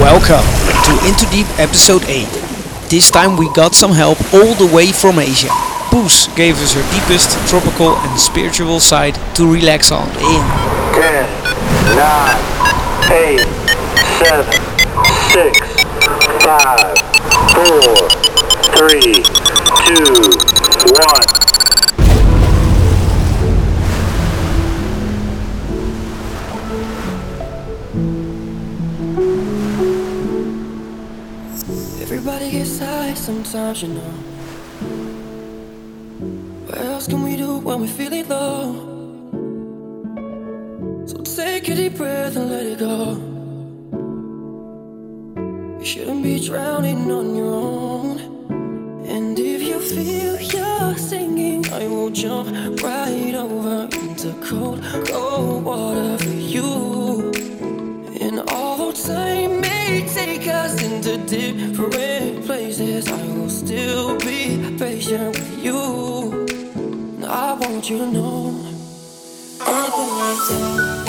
Welcome to Into Deep episode 8. This time we got some help all the way from Asia. Poes gave us her deepest tropical and spiritual side to relax on in 10, 9, 8, 7, 6, 5, 4, 3, 2, 1. Sometimes, you know. What else can we do when we're feeling low? So take a deep breath and let it go. You shouldn't be drowning on your own. And if you feel you're singing, I will jump right over into cold, cold water for you. Us into different places, I will still be patient with you. I want you to know I'm going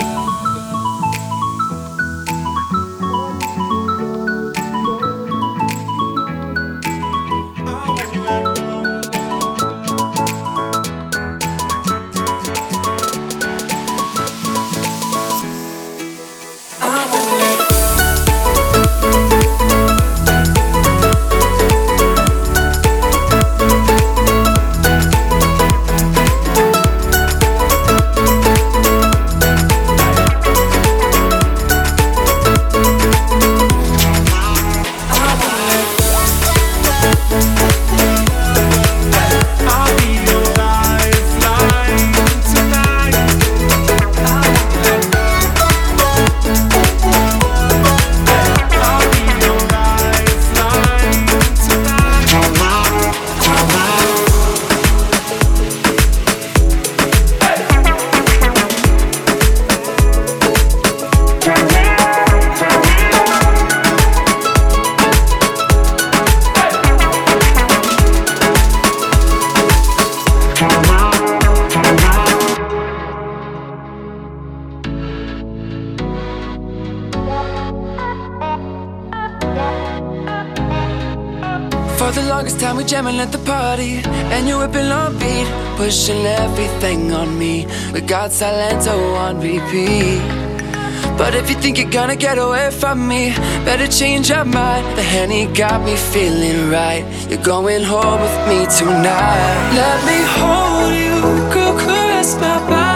repeat But if you think you're gonna get away from me Better change your mind. The Henny got me feeling right. You're going home with me tonight. Let me hold you Girl, caress my body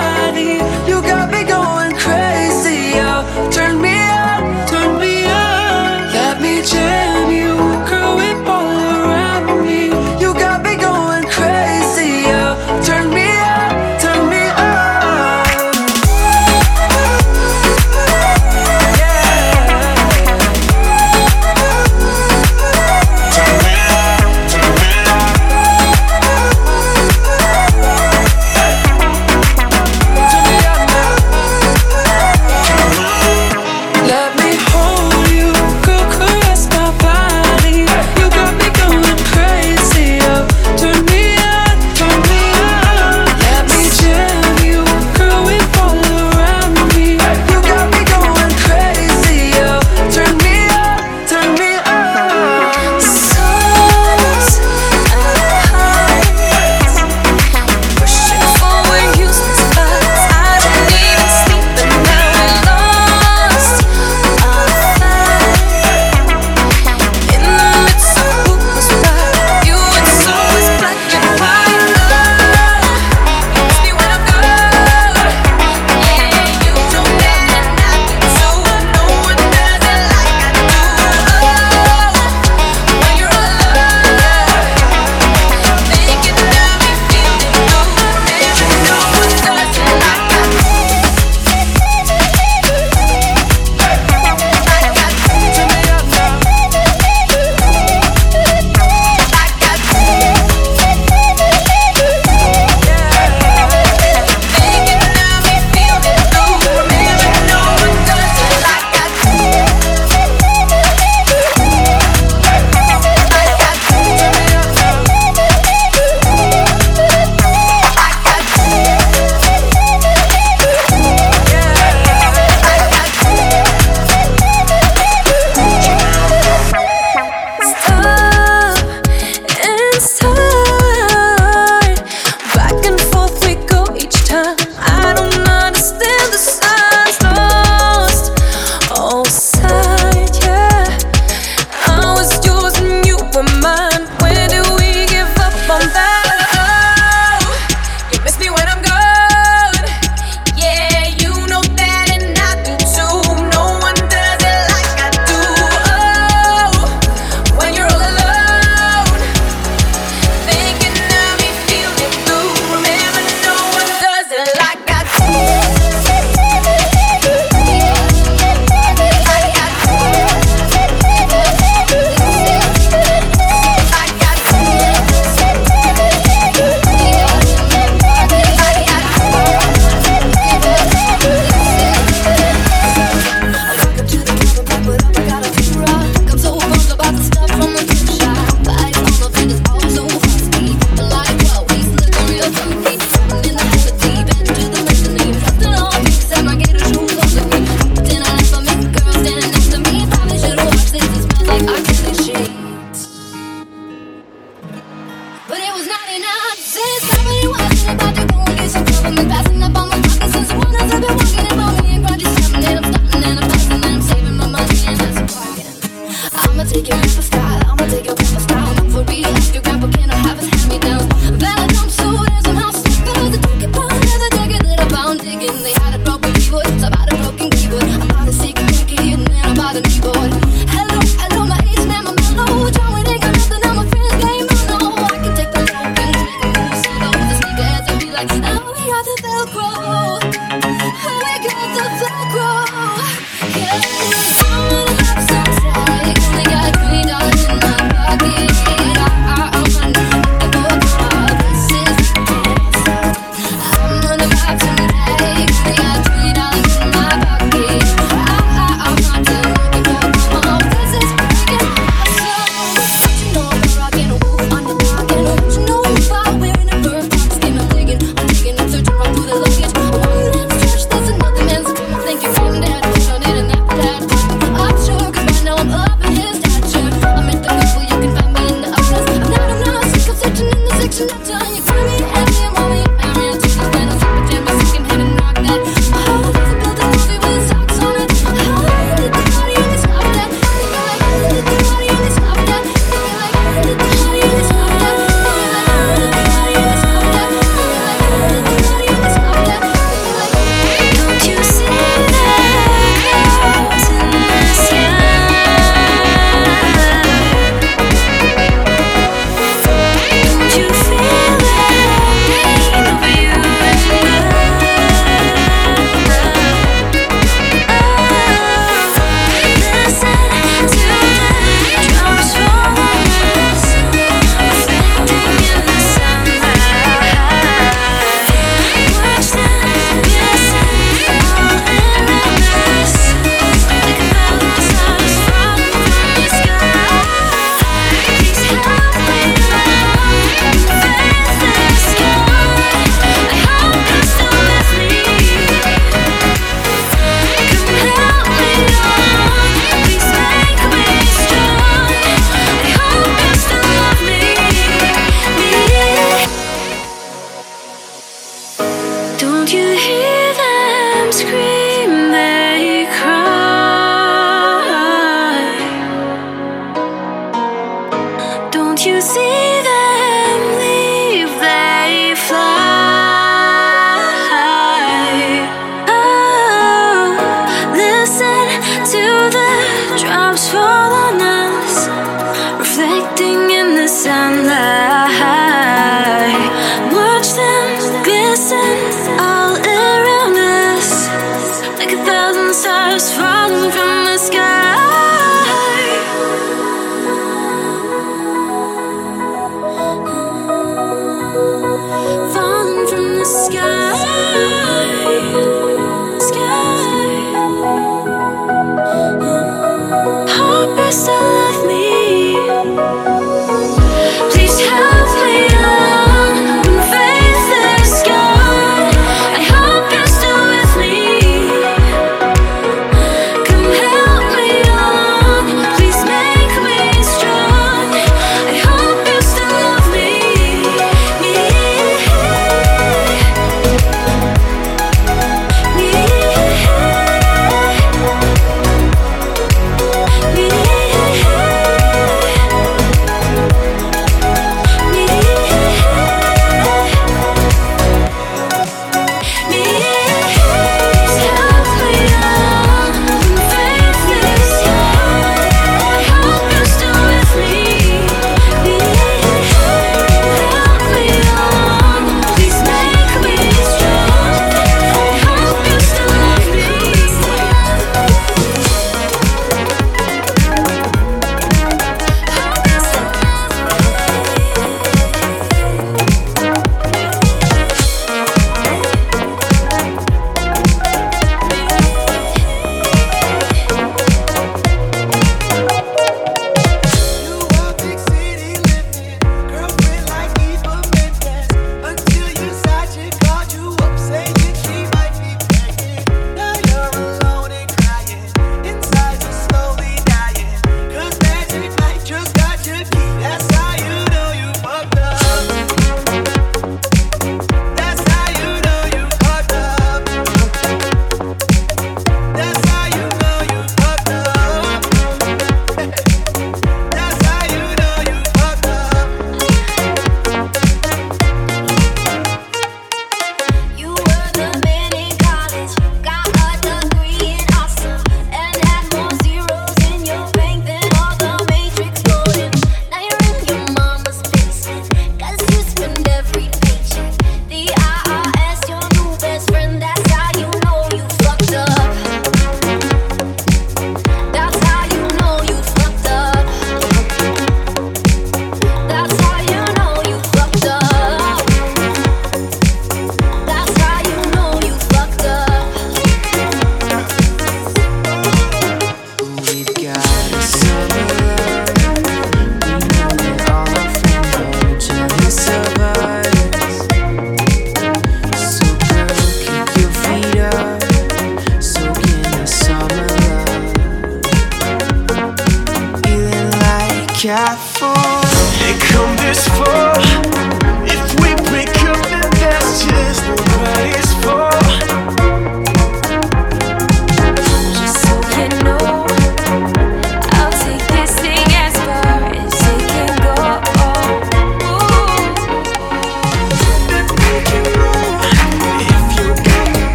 the people.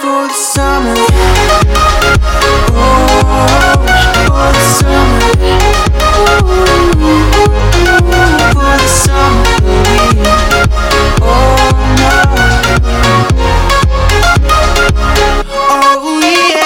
for the summer. Oh, for the summer. For the summer, baby. Oh no. Oh yeah.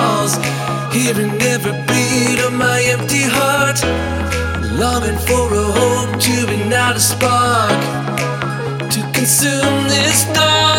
walls, hearing every beat of my empty heart. Longing for a home to ignite a spark to consume this dark.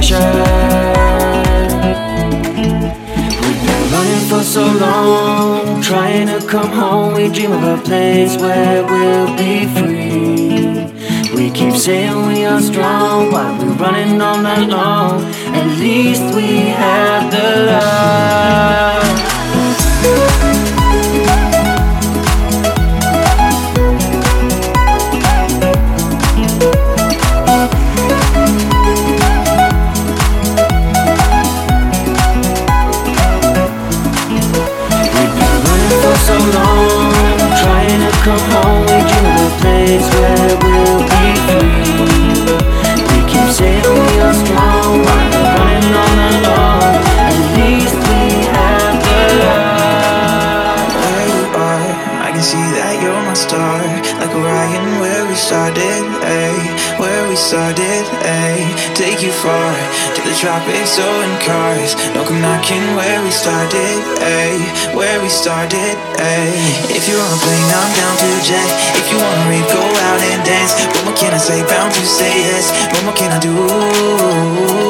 We've been running for so long, trying to come home. We dream of a place where we'll be free. We keep saying we are strong, but we're running all night long. At least we have the love. come home with a place where we'll be free. We keep saying we are strong, but we're running on and on. At least we have the love where you are, I can see that you're my star. Like Orion, where we started, eh? where we started, eh? Take you far traffic, so in cars. No come knocking where we started, ayy. Where we started, ayy. If you wanna play, I'm down to jet. If you wanna rave, go out and dance. What more can I say? Bound to say yes. What more can I do?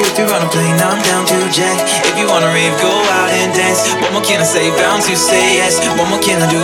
If you wanna play, I'm down to jet. If you wanna rave, go out and dance. What more can I say? Bound to say yes. What more can I do?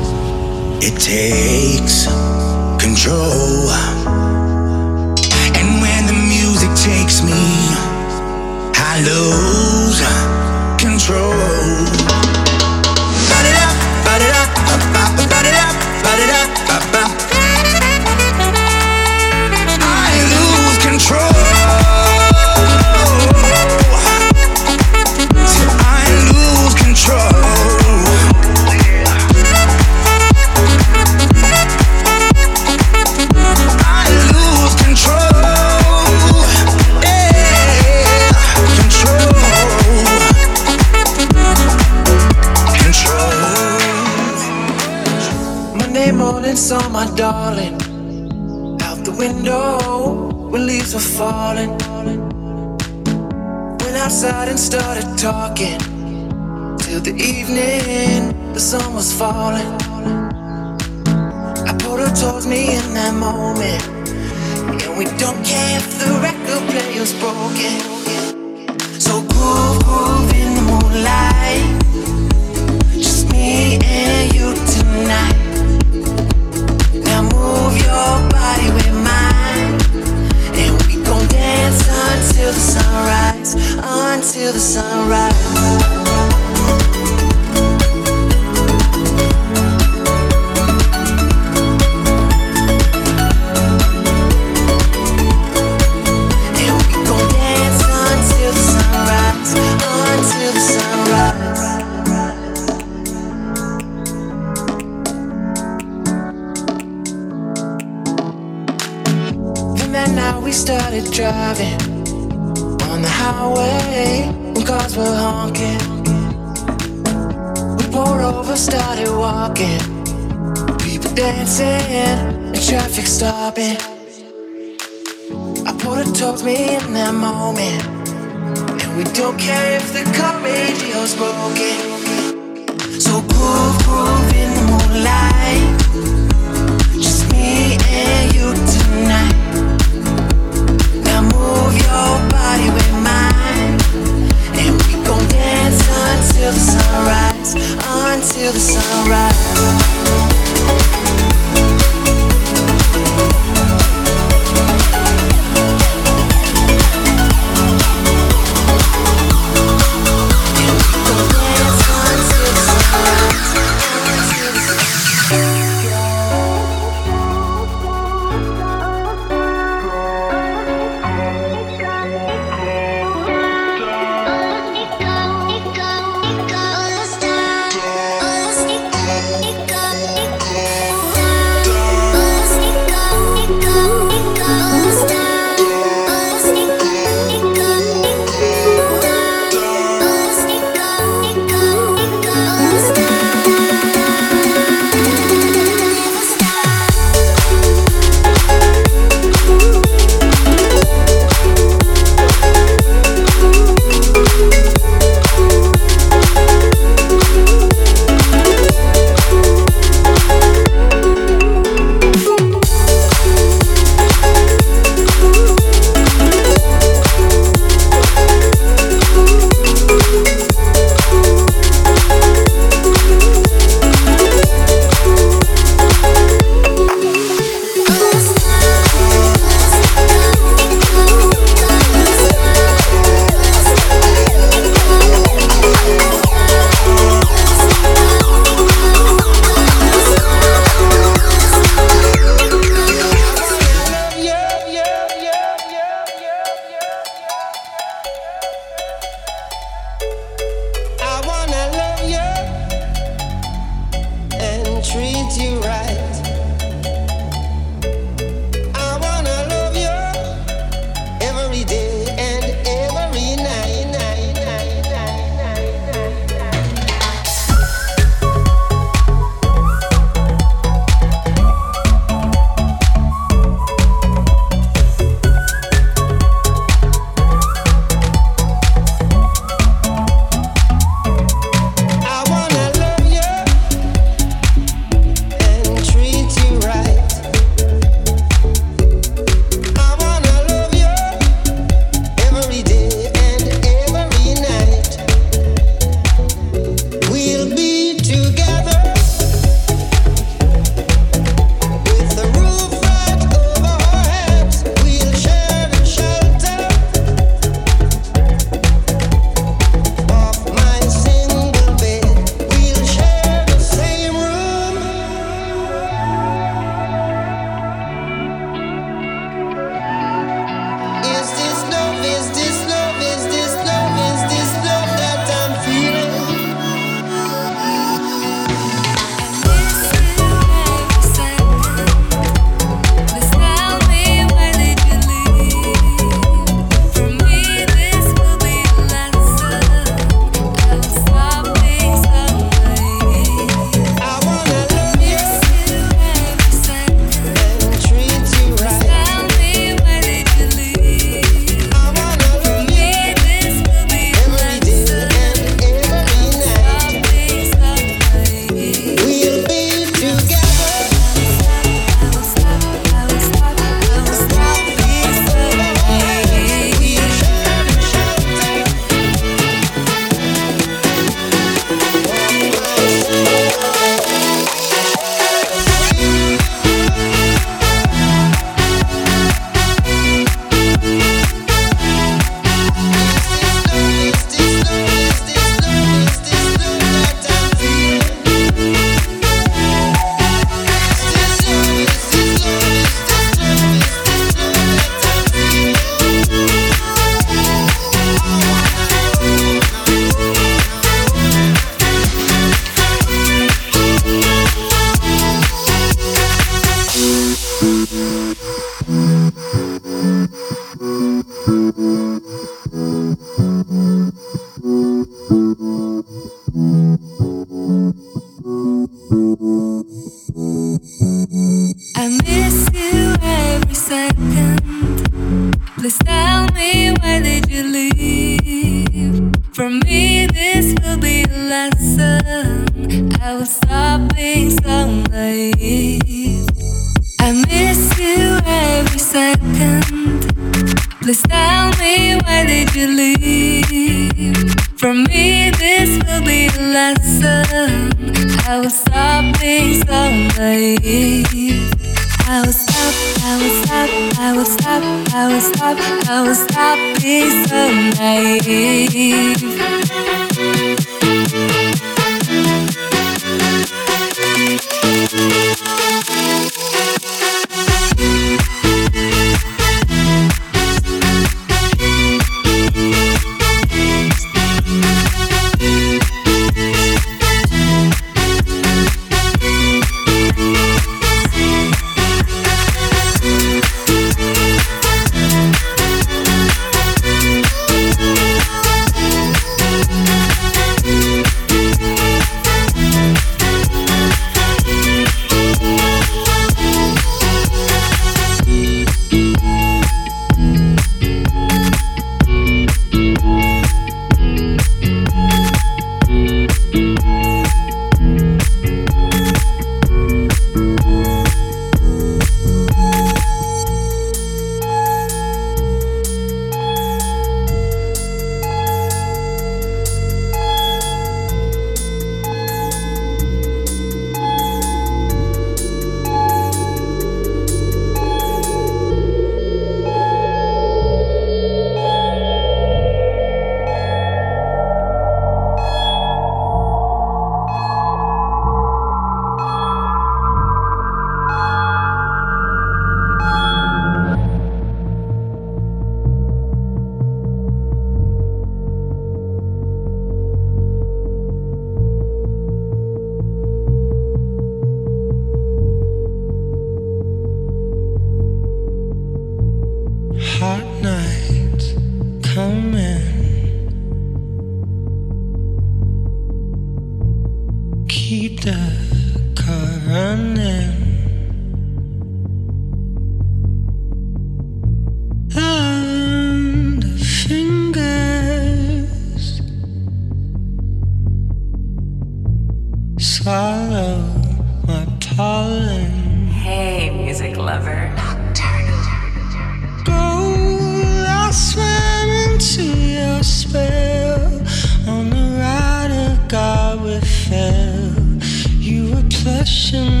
Plush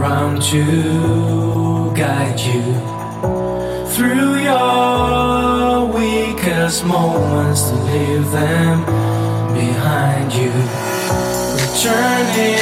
around to guide you through your weakest moments to leave them behind you. Returning.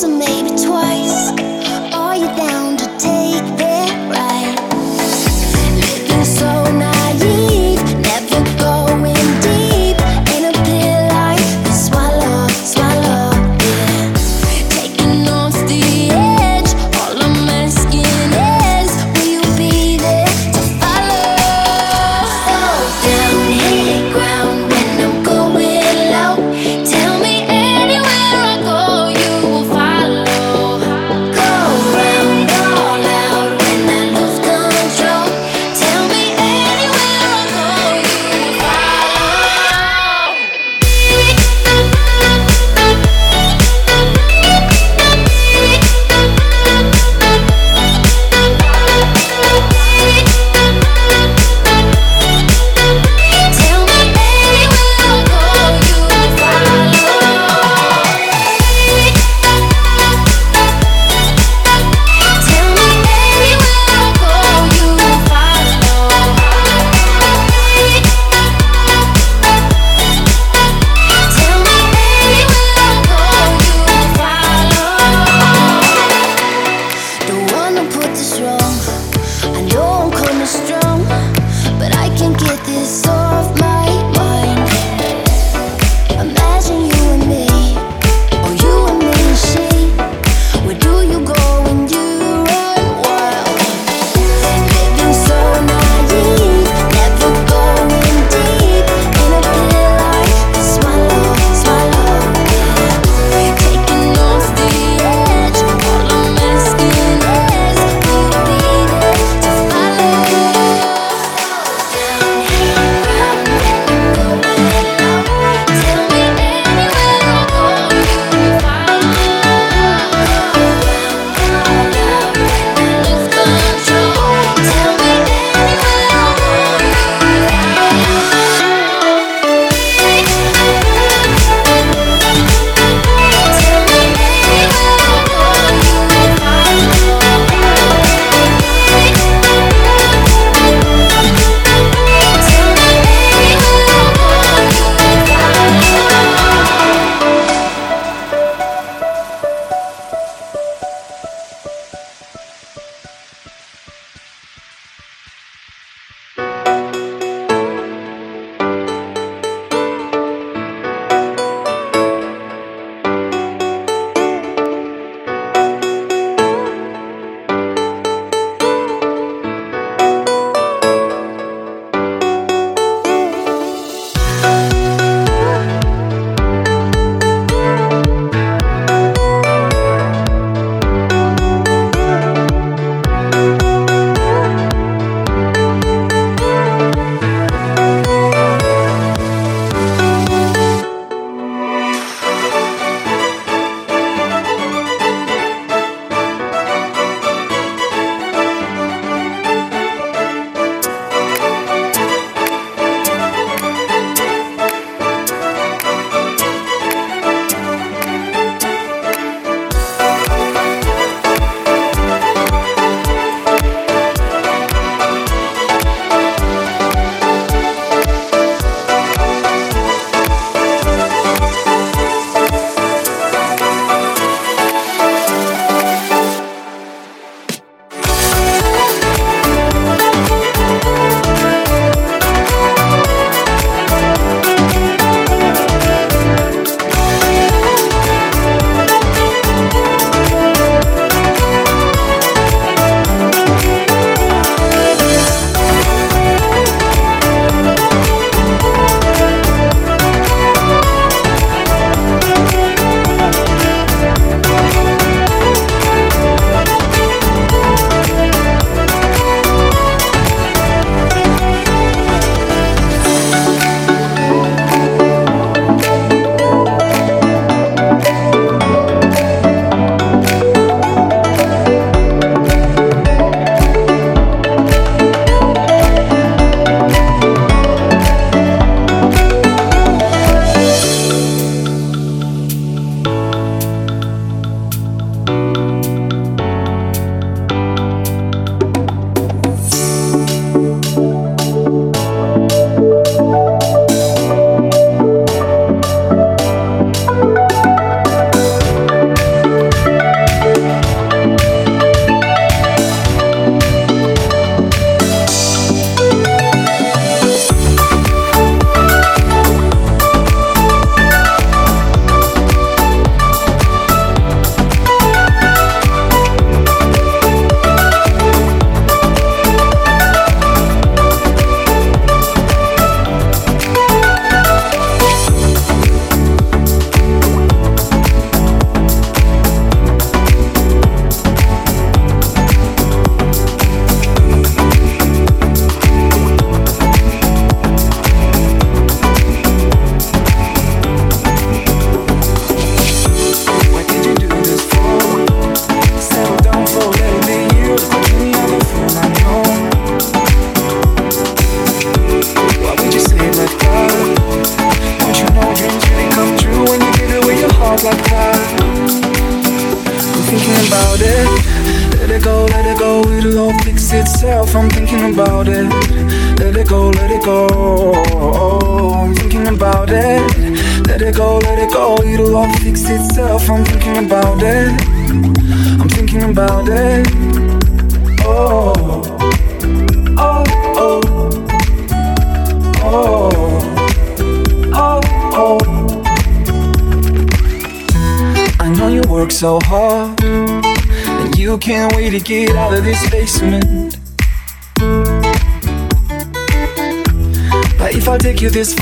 Try.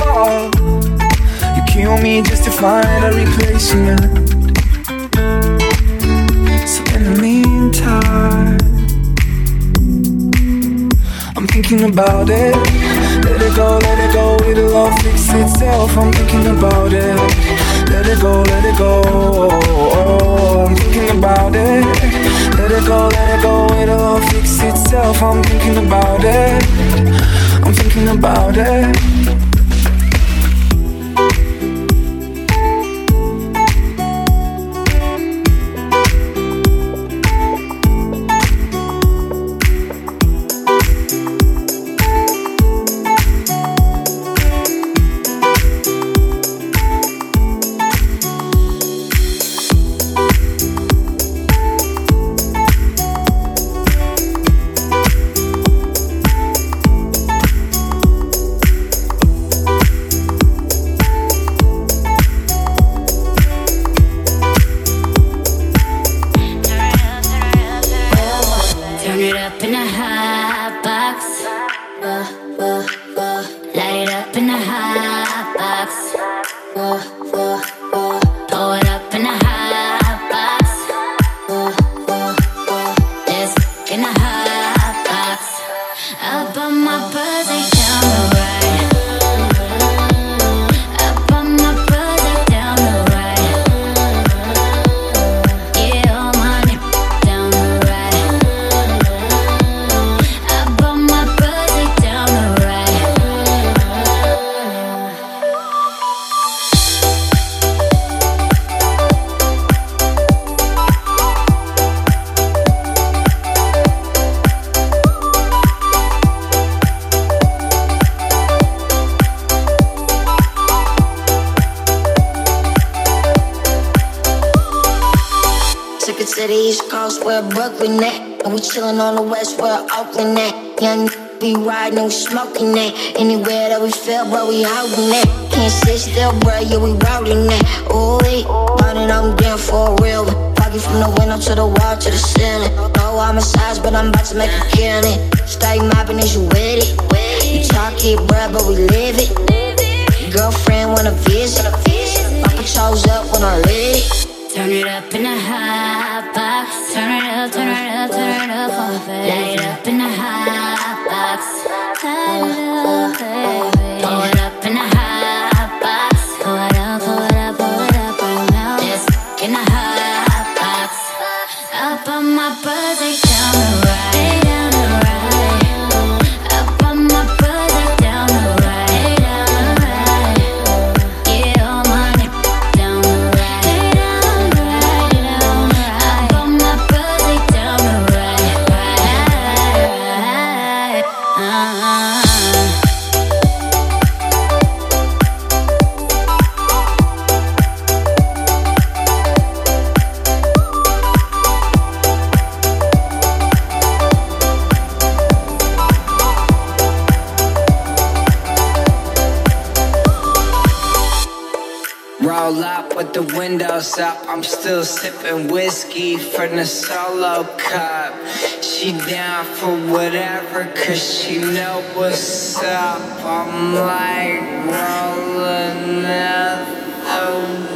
You kill me just to find a replacement. So in the meantime, I'm thinking about it. Let it go, let it go, it'll all fix itself. I'm thinking about it. Let it go, let it go. I'm thinking about it. Let it go, let it go, it'll all fix itself. I'm thinking about it. I'm thinking about it. walking at Anywhere that we feel, but we holding it Can't sit still, bro, yeah, we routing it Ooh, we running, I'm down for real. Pocket from the window to the wall to the ceiling. Know I'm a size, but I'm about to make a up with the windows up. I'm still sipping whiskey from the solo cup. She down for whatever, cause she know what's up. I'm like rolling up.